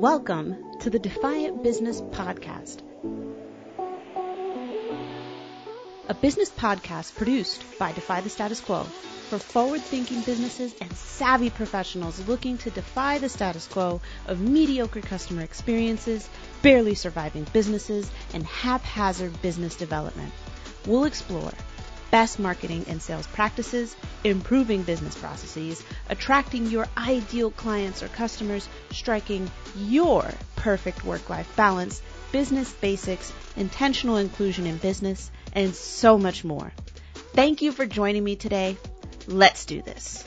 Welcome to the Defiant Business Podcast, a business podcast produced by Defy the Status Quo for forward thinking businesses and savvy professionals looking to defy the status quo of mediocre customer experiences, barely surviving businesses, and haphazard business development. We'll explore best marketing and sales practices, improving business processes, attracting your ideal clients or customers, striking your perfect work life balance, business basics, intentional inclusion in business, and so much more. Thank you for joining me today. Let's do this.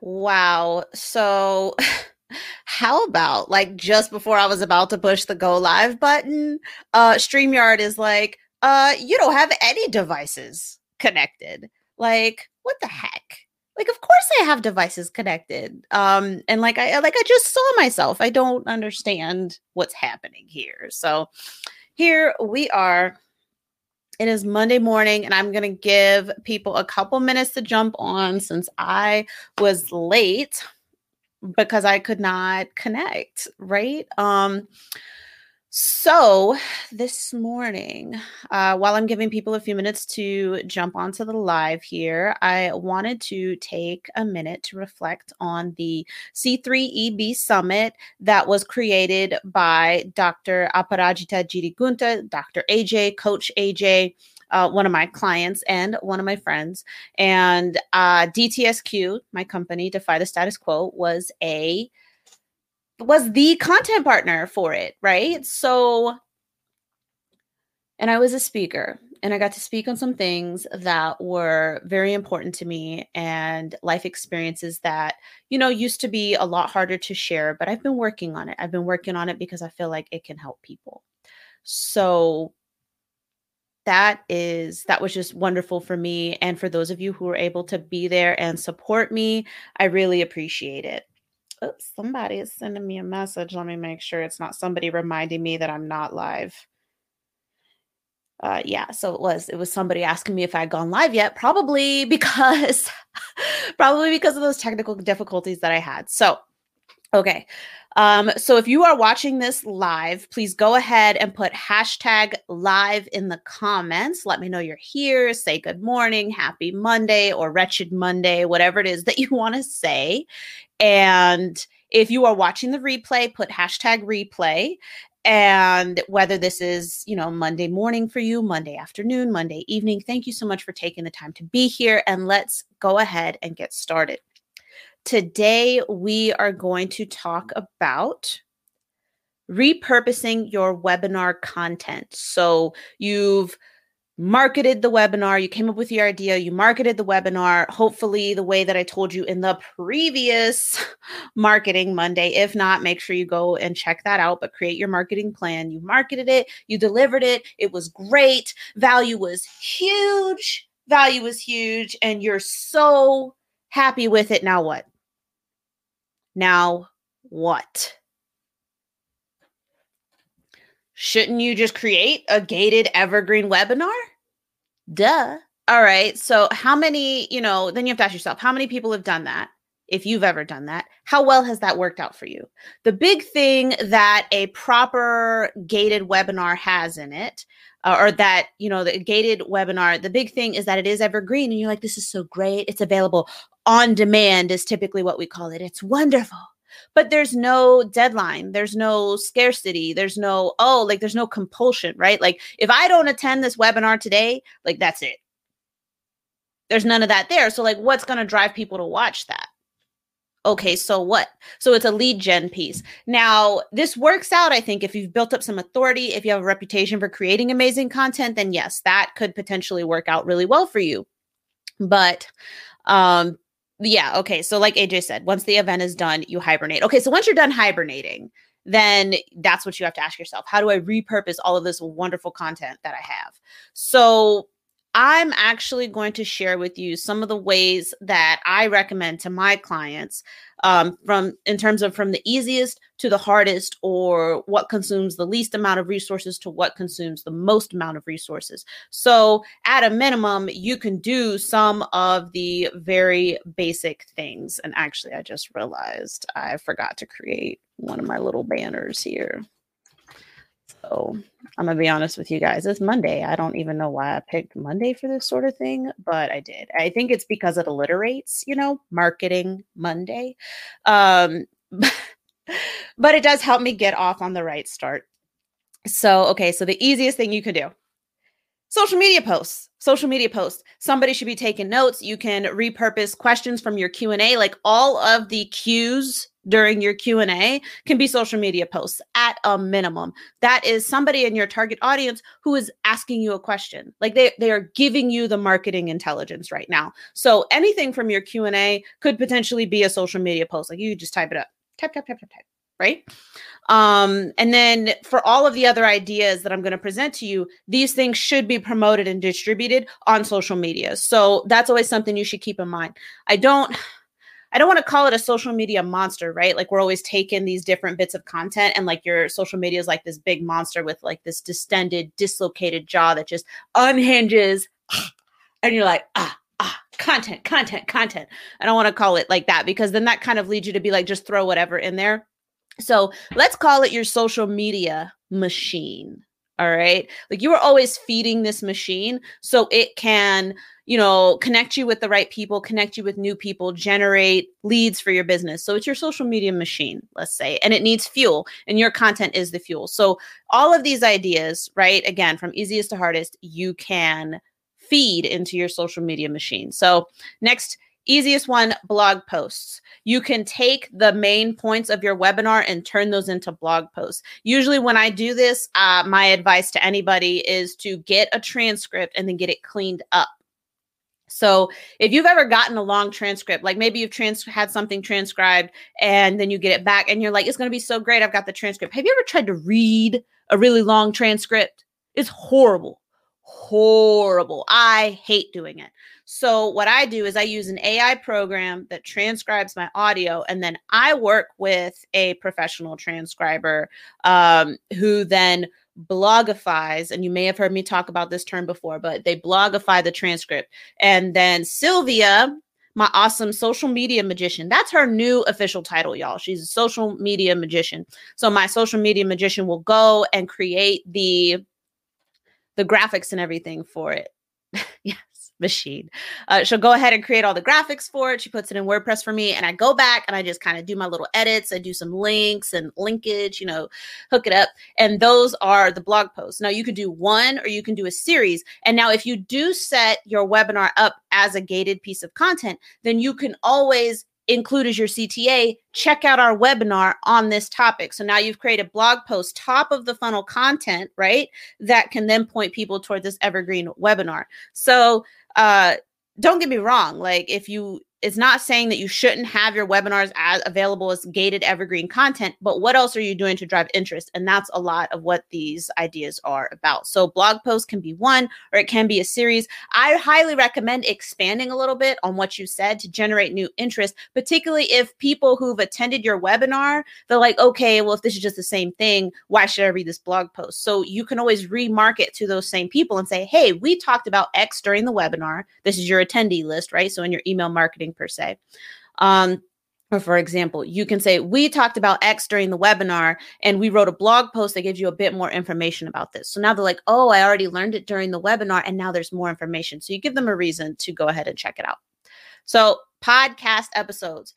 Wow. So, how about like just before I was about to push the go live button, uh, StreamYard is like, uh, you don't have any devices connected. Like, what the heck? Like, of course I have devices connected. Um, and like I like I just saw myself. I don't understand what's happening here. So here we are it is Monday morning, and I'm going to give people a couple minutes to jump on since I was late because I could not connect, right? Um, so, this morning, uh, while I'm giving people a few minutes to jump onto the live here, I wanted to take a minute to reflect on the C3EB summit that was created by Dr. Aparajita Jeedigunta, Dr. AJ, Coach AJ. Uh, one of my clients and one of my friends. And uh, DTSQ, my company, Defy the Status Quo, was a was the content partner for it, right? So, and I was a speaker and I got to speak on some things that were very important to me and life experiences that, you know, used to be a lot harder to share, but I've been working on it. I've been working on it because I feel like it can help people. So, that is that was just wonderful for me and for those of you who were able to be there and support me i really appreciate it Oops, somebody is sending me a message. Let me make sure it's not somebody reminding me that I'm not live. Uh, yeah, so it was it was somebody asking me if I had gone live yet, probably because probably because of those technical difficulties that I had. So, okay. Um, so if you are watching this live, please go ahead and put hashtag live in the comments. Let me know you're here. Say good morning, happy Monday, or wretched Monday, whatever it is that you want to say. And if you are watching the replay, put hashtag replay. And whether this is, you know, Monday morning for you, Monday afternoon, Monday evening, thank you so much for taking the time to be here. And let's go ahead and get started. Today, we are going to talk about repurposing your webinar content. So you've marketed the webinar, you came up with your idea, you marketed the webinar, hopefully the way that I told you in the previous marketing Monday. If not, make sure you go and check that out, but create your marketing plan. You marketed it, you delivered it, it was great, value was huge, value was huge, and you're so happy with it. Now what? Now, what? Shouldn't you just create a gated evergreen webinar? Duh. All right. So, how many, you know, then you have to ask yourself, how many people have done that? If you've ever done that, how well has that worked out for you? The big thing that a proper gated webinar has in it, uh, or that, you know, the gated webinar, the big thing is that it is evergreen. And you're like, this is so great. It's available on demand is typically what we call it. It's wonderful. But there's no deadline, there's no scarcity, there's no, oh, like there's no compulsion, right? Like if I don't attend this webinar today, like that's it. There's none of that there. So, like, what's going to drive people to watch that? Okay, so what? So it's a lead gen piece. Now, this works out, I think, if you've built up some authority, if you have a reputation for creating amazing content, then yes, that could potentially work out really well for you. But um yeah, okay. So like AJ said, once the event is done, you hibernate. Okay, so once you're done hibernating, then that's what you have to ask yourself. How do I repurpose all of this wonderful content that I have? So I'm actually going to share with you some of the ways that I recommend to my clients um, from in terms of from the easiest to the hardest or what consumes the least amount of resources to what consumes the most amount of resources. So at a minimum, you can do some of the very basic things. And actually, I just realized I forgot to create one of my little banners here. So I'm gonna be honest with you guys. It's Monday. I don't even know why I picked Monday for this sort of thing, but I did. I think it's because it alliterates, you know, marketing Monday. Um, but it does help me get off on the right start. So, okay, so the easiest thing you can do social media posts social media posts. Somebody should be taking notes. You can repurpose questions from your q&a like all of the cues during your q&a can be social media posts at a minimum. That is somebody in your target audience who is asking you a question. Like they, they are giving you the marketing intelligence right now. So anything from your q&a could potentially be a social media post. Like you just type it up. Type type type type type right um, and then for all of the other ideas that I'm going to present to you, these things should be promoted and distributed on social media. So that's always something you should keep in mind. I don't. I don't want to call it a social media monster, right? Like we're always taking these different bits of content and like your social media is like this big monster with like this distended, dislocated jaw that just unhinges. And you're like, ah, ah, content, content, content. I don't want to call it like that because then that kind of leads you to be like, just throw whatever in there. So let's call it your social media machine. All right. Like you are always feeding this machine so it can, you know, connect you with the right people, connect you with new people, generate leads for your business. So it's your social media machine, let's say, and it needs fuel, and your content is the fuel. So all of these ideas, right? Again, from easiest to hardest, you can feed into your social media machine. So next, Easiest one blog posts. You can take the main points of your webinar and turn those into blog posts. Usually, when I do this, uh, my advice to anybody is to get a transcript and then get it cleaned up. So, if you've ever gotten a long transcript, like maybe you've trans- had something transcribed and then you get it back and you're like, it's going to be so great. I've got the transcript. Have you ever tried to read a really long transcript? It's horrible. Horrible. I hate doing it. So what I do is I use an AI program that transcribes my audio, and then I work with a professional transcriber um, who then blogifies and you may have heard me talk about this term before but they blogify the transcript and then sylvia my awesome social media magician. That's her new official title, y'all. She's a social media magician. So my social media magician will go and create the the graphics and everything for it. yeah, machine. Uh, she'll go ahead and create all the graphics for it. She puts it in WordPress for me, and I go back and I just kind of do my little edits. I do some links and linkage, you know, hook it up. And those are the blog posts. Now you could do one or you can do a series. And now if you do set your webinar up as a gated piece of content, then you can always include as your CTA, check out our webinar on this topic. So now you've created blog post, top of the funnel content, right? That can then point people toward this evergreen webinar. So uh, don't get me wrong. Like if you it's not saying that you shouldn't have your webinars as available as gated evergreen content, but what else are you doing to drive interest? And that's a lot of what these ideas are about. So blog posts can be one or it can be a series. I highly recommend expanding a little bit on what you said to generate new interest, particularly if people who've attended your webinar, they're like, okay, well, if this is just the same thing, why should I read this blog post? So you can always remarket to those same people and say, hey, we talked about X during the webinar. This is your attendee list, right? So in your email marketing per se. Um, or for example, you can say, We talked about X during the webinar, and we wrote a blog post that gives you a bit more information about this. So now they're like, Oh, I already learned it during the webinar, and now there's more information. So you give them a reason to go ahead and check it out. So, podcast episodes.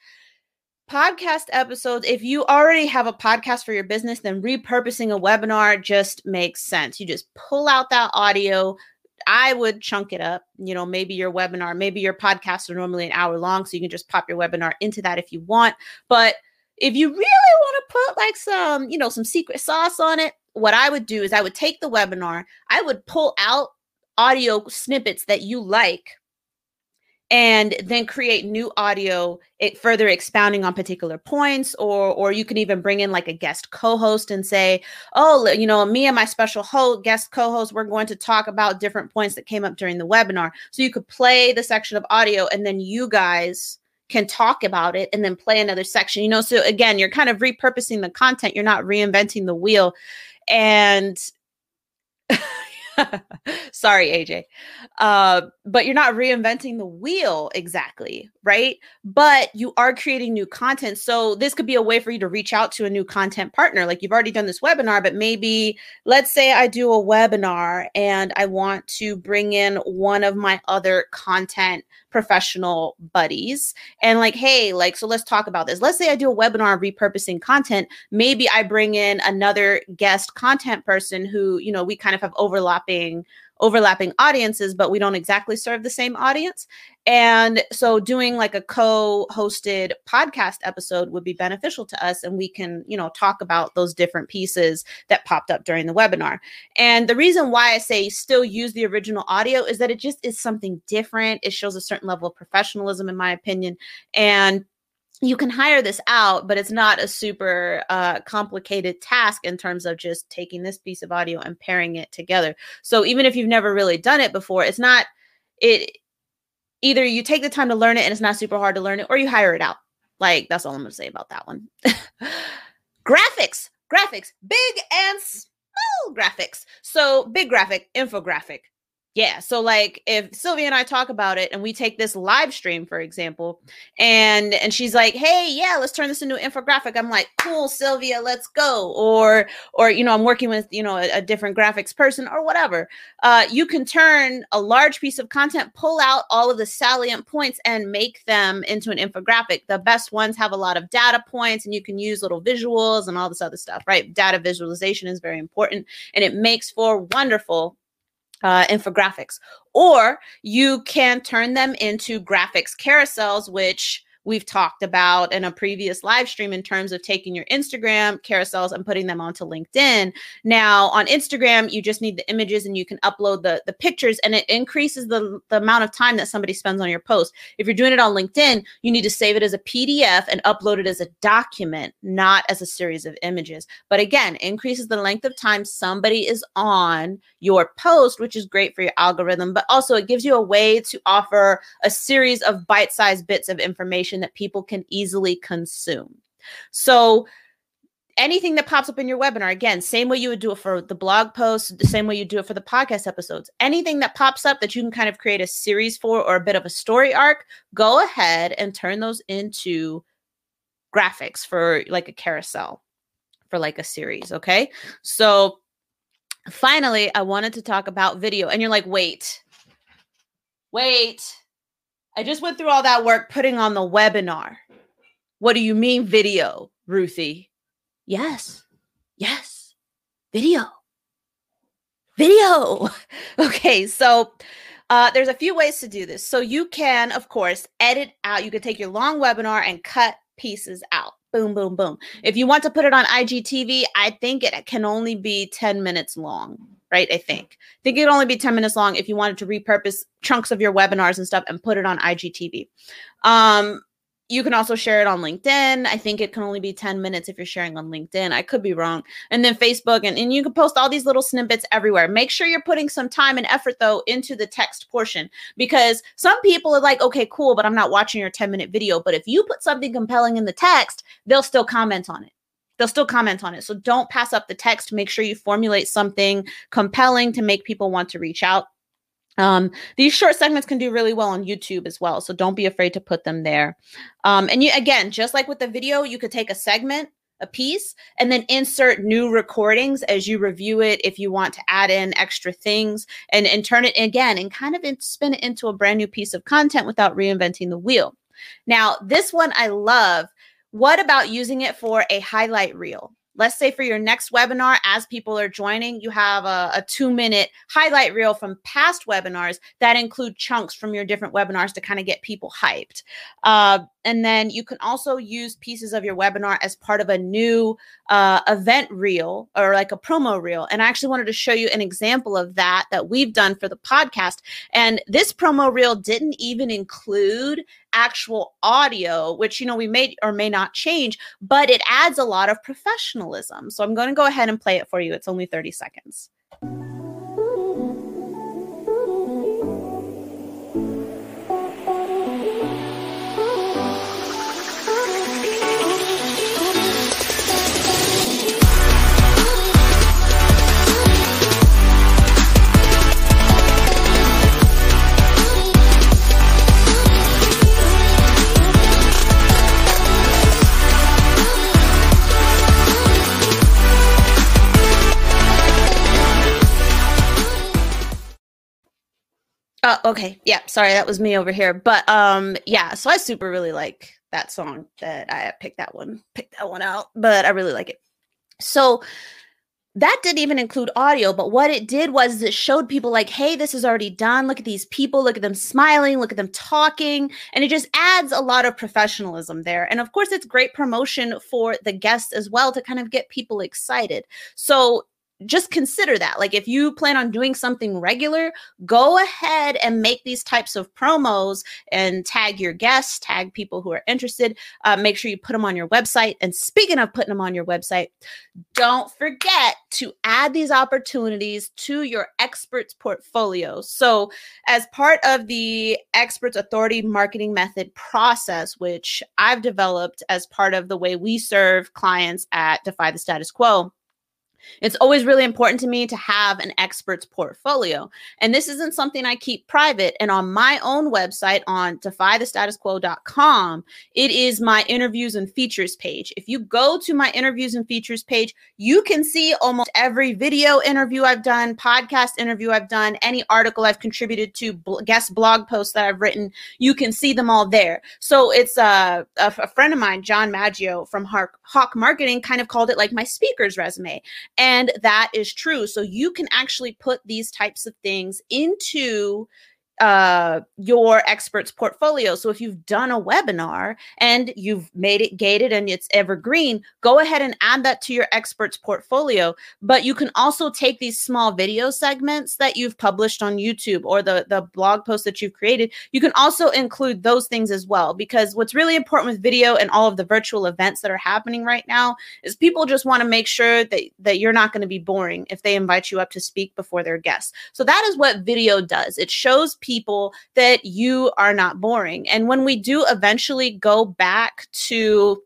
Podcast episodes, if you already have a podcast for your business, then repurposing a webinar just makes sense. You just pull out that audio, I would chunk it up. You know, maybe your webinar, maybe your podcasts are normally an hour long, so you can just pop your webinar into that if you want. But if you really want to put like some, you know, some secret sauce on it, what I would do is I would take the webinar, I would pull out audio snippets that you like, and then create new audio it further expounding on particular points or or you can even bring in like a guest co-host and say oh you know me and my special host guest co-host we're going to talk about different points that came up during the webinar. So you could play the section of audio and then you guys can talk about it and then play another section you know? So again you're kind of repurposing the content you're not reinventing the wheel and Sorry, AJ. Uh, but you're not reinventing the wheel exactly, right? But you are creating new content. So this could be a way for you to reach out to a new content partner. Like you've already done this webinar, but maybe let's say I do a webinar and I want to bring in one of my other content professional buddies and like, hey, like, so let's talk about this. Let's say I do a webinar repurposing content. Maybe I bring in another guest content person who, you know, we kind of have overlapping overlapping audiences, but we don't exactly serve the same audience. And so doing like a co-hosted podcast episode would be beneficial to us and we can, you know, talk about those different pieces that popped up during the webinar. And the reason why I say still use the original audio is that it just is something different. It shows a certain level of professionalism in my opinion and you can hire this out, but it's not a super uh, complicated task in terms of just taking this piece of audio and pairing it together. So even if you've never really done it before, it's not it. Either you take the time to learn it and it's not super hard to learn it, or you hire it out. Like that's all I'm to say about that one. graphics, graphics, big and small graphics. So big graphic, infographic, yeah. So like if Sylvia and I talk about it and we take this live stream, for example, and and she's like, hey, yeah, let's turn this into an infographic. I'm like, cool, Sylvia, let's go. Or or you know, I'm working with, you know, a, a different graphics person or whatever. Uh, you can turn a large piece of content, pull out all of the salient points and make them into an infographic. The best ones have a lot of data points and you can use little visuals and all this other stuff, right? Data visualization is very important and it makes for wonderful uh, infographics, or you can turn them into graphics carousels, which we've talked about in a previous live stream in terms of taking your Instagram carousels and putting them onto LinkedIn. Now, on Instagram, you just need the images and you can upload the, the pictures, and it increases the, the amount of time that somebody spends on your post. If you're doing it on LinkedIn, you need to save it as a PDF and upload it as a document, not as a series of images. But again, increases the length of time somebody is on your post, which is great for your algorithm, but also it gives you a way to offer a series of bite sized bits of information information that people can easily consume. So, anything that pops up in your webinar, again, same way you would do it for the blog post, the same way you do it for the podcast episodes. Anything that pops up that you can kind of create a series for or a bit of a story arc, go ahead and turn those into graphics for like a carousel for like a series. Okay. So, finally, I wanted to talk about video. And you're like, wait, wait I just went through all that work putting on the webinar. What do you mean video, Ruthie? Yes. Yes. Video. Video. Okay, so uh, there's a few ways to do this. So you can, of course, edit out. You can take your long webinar and cut pieces out. Boom, boom, boom. If you want to put it on IGTV, I think it can only be 10 minutes long right? I think. I think it'd only be 10 minutes long if you wanted to repurpose chunks of your webinars and stuff and put it on IGTV. Um, you can also share it on LinkedIn. I think it can only be 10 minutes if you're sharing on LinkedIn. I could be wrong. And then Facebook, and, and you can post all these little snippets everywhere. Make sure you're putting some time and effort, though, into the text portion because some people are like, okay, cool, but I'm not watching your 10 minute video. But if you put something compelling in the text, they'll still comment on it they'll still comment on it. So don't pass up the text. Make sure you formulate something compelling to make people want to reach out. Um, these short segments can do really well on YouTube as well. So don't be afraid to put them there. Um, and you, again, just like with the video, you could take a segment, a piece, and then insert new recordings as you review it if you want to add in extra things and, and turn it again and kind of in, spin it into a brand new piece of content without reinventing the wheel. Now, this one I love what about using it for a highlight reel? Let's say for your next webinar, as people are joining, you have a, a, two minute highlight reel from past webinars that include chunks from your different webinars to kind of get people hyped. Uh, And then you can also use pieces of your webinar as part of a new uh, event reel or like a promo reel. And I actually wanted to show you an example of that that we've done for the podcast. And this promo reel didn't even include actual audio, which, you know, we may or may not change, but it adds a lot of professionalism. So I'm going to go ahead and play it for you. It's only 30 seconds. Uh, okay. Yeah. Sorry, that was me over here. But um, yeah. So I super really like that song that I picked that one, picked that one out. But I really like it. So that didn't even include audio, but what it did was it showed people like, hey, this is already done. Look at these people. Look at them smiling. Look at them talking. And it just adds a lot of professionalism there. And of course, it's great promotion for the guests as well to kind of get people excited. So just consider that. Like if you plan on doing something regular, go ahead and make these types of promos and tag your guests, tag people who are interested. Uh, make sure you put them on your website. And speaking of putting them on your website, don't forget to add these opportunities to your experts portfolio. So, as part of the experts authority marketing method process, which I've developed as part of the way we serve clients at Defy the Status Quo it's always really important to me to have an expert's portfolio. And this isn't something I keep private. And on my own website on defythestatusquo.com, it is my interviews and features page. If you go to my interviews and features page, you can see almost every video interview I've done, podcast interview I've done, any article I've contributed to, guest blog posts that I've written. You can see them all there. So it's uh, a, friend of mine, John Maggio from Hawk Marketing, kind of called it like my speaker's resume. And that is true. So you can actually put these types of things into uh, your expert's portfolio. So if you've done a webinar and you've made it gated and it's evergreen, go ahead and add that to your expert's portfolio. But you can also take these small video segments that you've published on YouTube or the, the blog post that you've created. You can also include those things as well, because what's really important with video and all of the virtual events that are happening right now is people just want to make sure that, that you're not going to be boring if they invite you up to speak before their guests. So that is what video does. It shows people that you are not boring. And when we do eventually go back to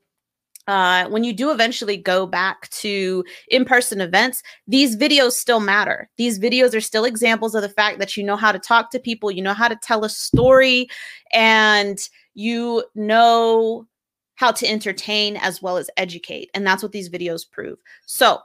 uh, when you do eventually go back to in person events, these videos still matter. These videos are still examples of the fact that you know how to talk to people, you know how to tell a story, and you know how to entertain as well as educate. And that's what these videos prove. So,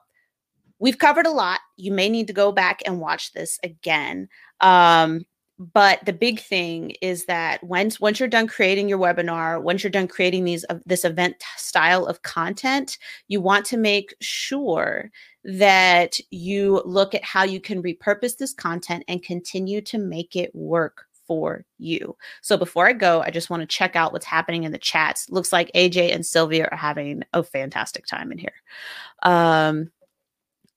we've covered a lot. You may need to go back and watch this again. Um, but the big thing is that once once you're done creating your webinar once you're done creating these uh, this event style of content you want to make sure that you look at how you can repurpose this content and continue to make it work for you. So before I go, I just want to check out what's happening in the chats. Looks like AJ and Sylvia are having a fantastic time in here. Um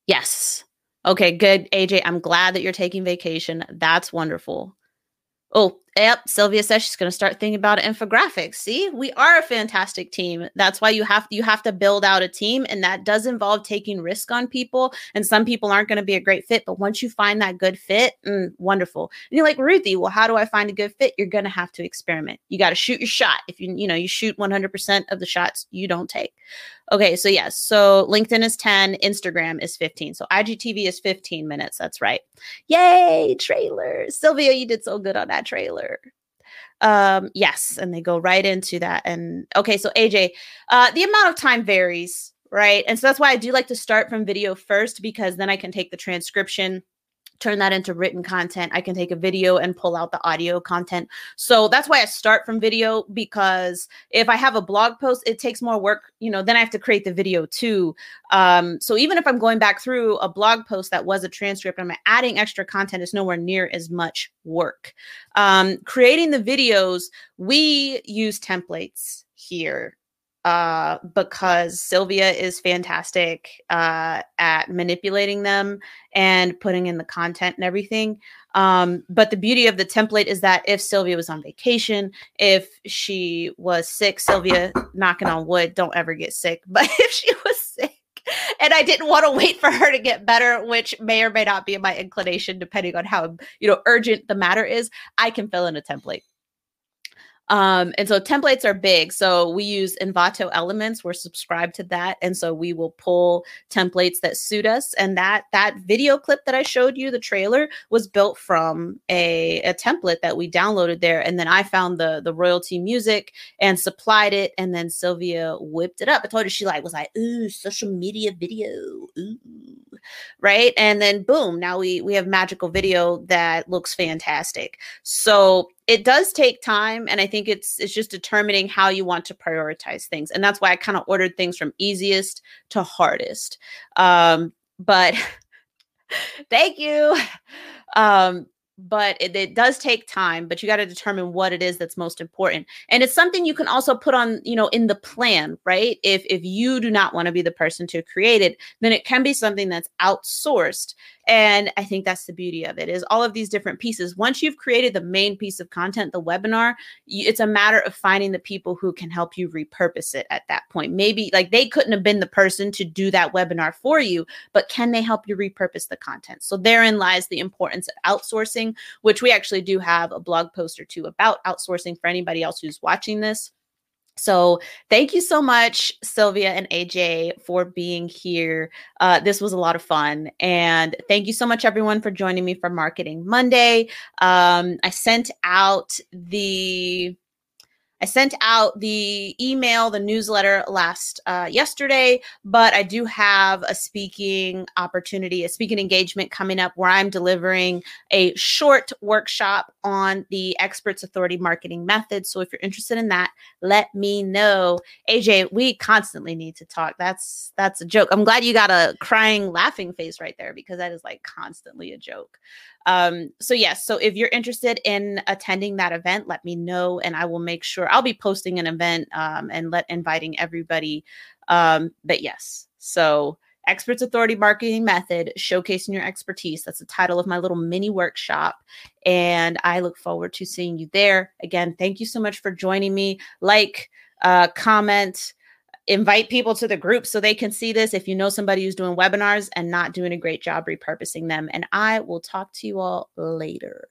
yes. Okay, good. AJ, I'm glad that you're taking vacation. That's wonderful. Oh, yep. Sylvia says she's going to start thinking about infographics. See, we are a fantastic team. That's why you have you have to build out a team, and that does involve taking risk on people. And some people aren't going to be a great fit, but once you find that good fit, mm, wonderful. And you're like Ruthie. Well, how do I find a good fit? You're going to have to experiment. You got to shoot your shot. If you you know you shoot 100% of the shots you don't take. Okay, so yes, so LinkedIn is 10, Instagram is 15. So IGTV is 15 minutes. That's right. Yay, trailer. Sylvia, you did so good on that trailer. Um, yes, and they go right into that. And okay, so AJ, uh, the amount of time varies, right? And so that's why I do like to start from video first because then I can take the transcription turn that into written content. I can take a video and pull out the audio content. So that's why I start from video because if I have a blog post, it takes more work, you know, then I have to create the video too. Um, so even if I'm going back through a blog post that was a transcript, I'm adding extra content It's nowhere near as much work. Um, creating the videos, we use templates here uh, because Sylvia is fantastic uh, at manipulating them and putting in the content and everything. Um, but the beauty of the template is that if Sylvia was on vacation, if she was sick, Sylvia, knocking on wood, don't ever get sick. But if she was sick, and I didn't want to wait for her to get better, which may or may not be my inclination, depending on how you know urgent the matter is. I can fill in a template. Um, and so templates are big. So we use Envato Elements. We're subscribed to that, and so we will pull templates that suit us. And that that video clip that I showed you, the trailer, was built from a, a template that we downloaded there. And then I found the the royalty music and supplied it, and then Sylvia whipped it up. I told her she like was like, ooh, social media video, ooh, right? And then boom, now we we have magical video that looks fantastic. So it does take time and i think it's it's just determining how you want to prioritize things and that's why i kind of ordered things from easiest to hardest. Um but thank you. Um but it, it, does take time but you got to determine what it is that's most important and it's something you can also put on you know in the plan right? If if you do not want to be the person to create it then it can be something that's outsourced and I think that's the beauty of it is all of these different pieces. Once you've created the main piece of content, the webinar, it's a matter of finding the people who can help you repurpose it at that point. Maybe like they couldn't have been the person to do that webinar for you, but can they help you repurpose the content? So therein lies the importance of outsourcing, which we actually do have a blog post or two about outsourcing for anybody else who's watching this. So, thank you so much, Sylvia and AJ, for being here. Uh, this was a lot of fun. And thank you so much, everyone, for joining me for Marketing Monday. Um, I sent out the I sent out the email, the newsletter last uh, yesterday, but I do have a speaking opportunity, a speaking engagement coming up where I'm delivering a short workshop on the Experts Authority Marketing Method. So if you're interested in that, let me know. AJ, we constantly need to talk. That's that's a joke. I'm glad you got a crying, laughing face right there because that is like constantly a joke. Um, so yes, so if you're interested in attending that event, let me know and I will make sure I'll be posting an event um, and let inviting everybody. Um, but yes, so Experts Authority Marketing Method, showcasing your expertise. That's the title of my little mini workshop. And I look forward to seeing you there. Again, thank you so much for joining me. Like, uh, comment, invite people to the group so they can see this if you know somebody who's doing webinars and not doing a great job repurposing them. And I will talk to you all later.